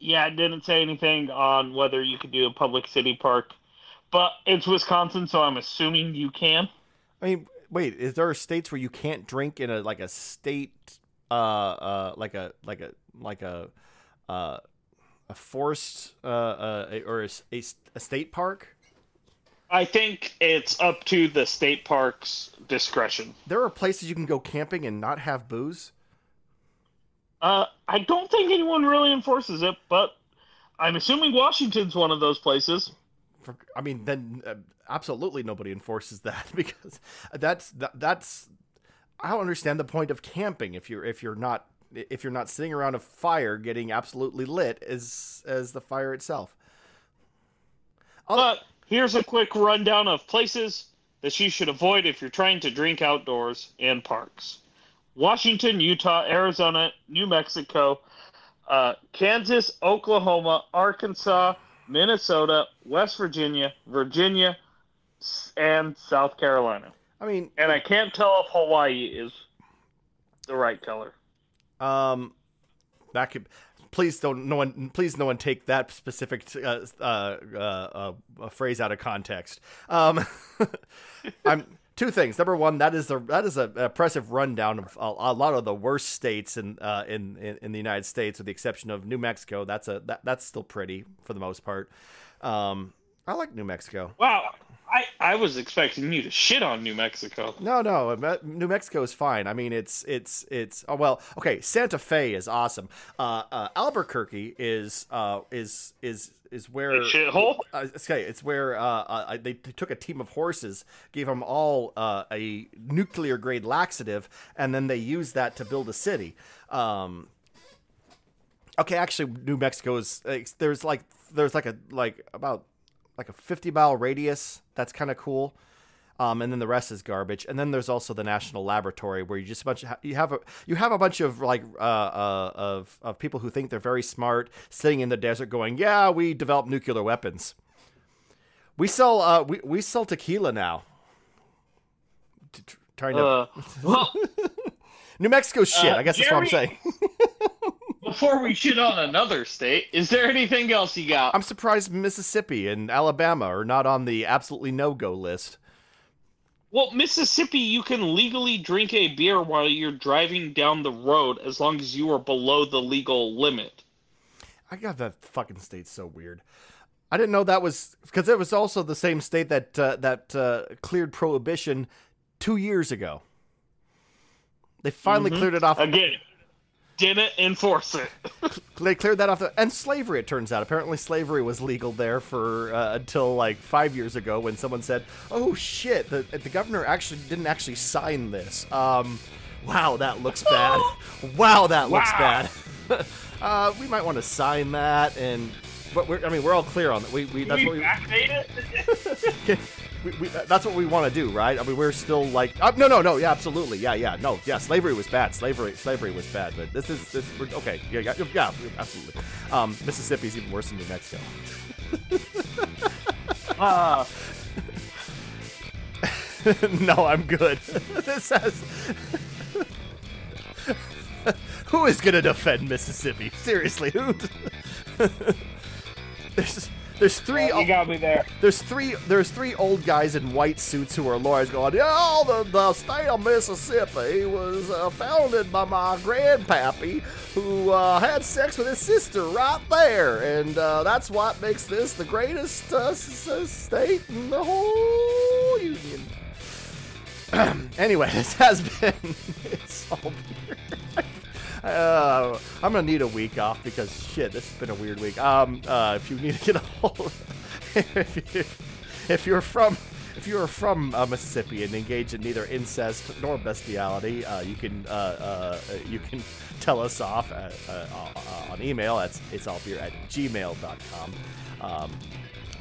yeah, it didn't say anything on whether you could do a public city park, but it's Wisconsin, so I'm assuming you can. I mean, wait, is there states where you can't drink in a like a state, uh, uh, like a like a like a, uh, a forest, uh, uh, or a, a a state park? I think it's up to the state park's discretion. There are places you can go camping and not have booze. Uh, I don't think anyone really enforces it, but I'm assuming Washington's one of those places. For, I mean, then uh, absolutely nobody enforces that because that's that, that's. I don't understand the point of camping if you're if you're not if you're not sitting around a fire getting absolutely lit as as the fire itself. But here's a quick rundown of places that you should avoid if you're trying to drink outdoors and parks. Washington, Utah, Arizona, New Mexico, uh, Kansas, Oklahoma, Arkansas, Minnesota, West Virginia, Virginia, and South Carolina. I mean, And I can't tell if Hawaii is the right color. um, that could. Please don't. No one. Please, no one take that specific uh, uh, uh, uh, phrase out of context. Um, I'm two things. Number one, that is a that is a impressive rundown of a, a lot of the worst states in, uh, in in in the United States, with the exception of New Mexico. That's a that, that's still pretty for the most part. Um, I like New Mexico. Wow, I, I was expecting you to shit on New Mexico. No, no, New Mexico is fine. I mean, it's it's it's oh well, okay. Santa Fe is awesome. Uh, uh, Albuquerque is uh is is is where A shithole? uh, okay, it's where uh, uh, they, they took a team of horses, gave them all uh, a nuclear grade laxative, and then they used that to build a city. Um, okay, actually, New Mexico is there's like there's like a like about like a 50 mile radius. That's kind of cool. Um, and then the rest is garbage. And then there's also the National Laboratory, where you just a bunch of, you have a you have a bunch of like uh, uh, of of people who think they're very smart, sitting in the desert, going, "Yeah, we develop nuclear weapons. We sell uh, we we sell tequila now." T- Trying to Uh, well, New Mexico shit. uh, I guess that's what I'm saying. before we shit on another state, is there anything else you got? I'm surprised Mississippi and Alabama are not on the absolutely no go list. Well, Mississippi, you can legally drink a beer while you're driving down the road as long as you are below the legal limit. I got that fucking state so weird. I didn't know that was because it was also the same state that uh, that uh, cleared prohibition two years ago. They finally Mhm. cleared it off. Again, didn't enforce it. They cleared that off. The, and slavery, it turns out, apparently slavery was legal there for uh, until like five years ago when someone said, "Oh shit, the the governor actually didn't actually sign this." Um, wow, that looks bad. wow, that looks Wow. bad. uh, we might want to sign that, and but we're, I mean, we're all clear on that. We, we that's we what we, it? we, we that's what we want to do, right? I mean, we're still like, uh, no, no, no, yeah, absolutely, yeah, yeah, no, yeah, slavery was bad, slavery, slavery was bad, but this is, this, we're, okay, yeah, yeah, yeah, absolutely. Um, Mississippi's even worse than New Mexico. Ah, no, I'm good. this has. who is gonna defend Mississippi? Seriously, who? there's there's three. you got me there. There's three. There's three old guys in white suits who are lawyers going, "Yeah, the, the state of Mississippi was uh, founded by my grandpappy, who uh, had sex with his sister right there, and uh, that's what makes this the greatest uh, state in the whole union." anyway, this has been. It's all. Uh, I'm gonna need a week off because shit, this has been a weird week. Um, uh, if you need to get a hold, if, you, if you're from, if you're from uh, Mississippi and engage in neither incest nor bestiality, uh, you can uh, uh, you can tell us off at, on email. That's it's all beer at gmail.com. Um,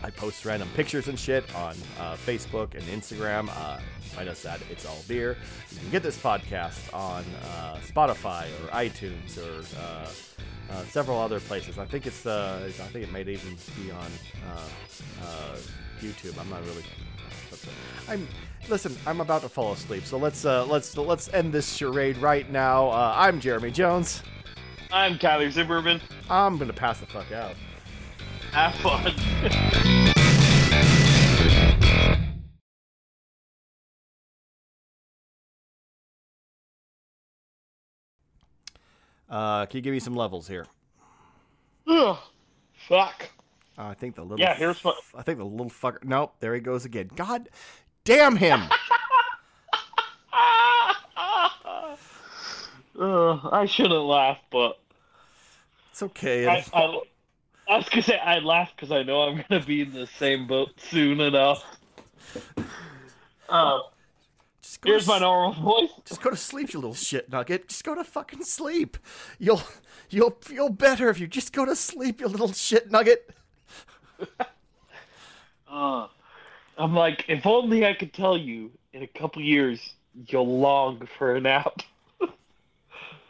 I post random pictures and shit on uh, Facebook and Instagram. Uh, find us at It's All Beer. You can get this podcast on uh, Spotify or iTunes or uh, uh, several other places. I think it's uh, I think it might even be on uh, uh, YouTube. I'm not really. I'm listen. I'm about to fall asleep, so let's uh, let's let's end this charade right now. Uh, I'm Jeremy Jones. I'm Tyler Zimmerman. I'm gonna pass the fuck out. Have fun. Uh, can you give me some levels here? Ugh, fuck. Uh, I think the little. Yeah, here's what- I think the little fucker. Nope, there he goes again. God damn him! Uh, I shouldn't laugh, but It's okay. I, I, I was gonna say I laugh because I know I'm gonna be in the same boat soon enough. Um, Just go here's to my normal voice. Just go to sleep, you little shit nugget. Just go to fucking sleep. You'll you'll feel better if you just go to sleep, you little shit nugget. Uh, I'm like, if only I could tell you in a couple years, you'll long for a nap.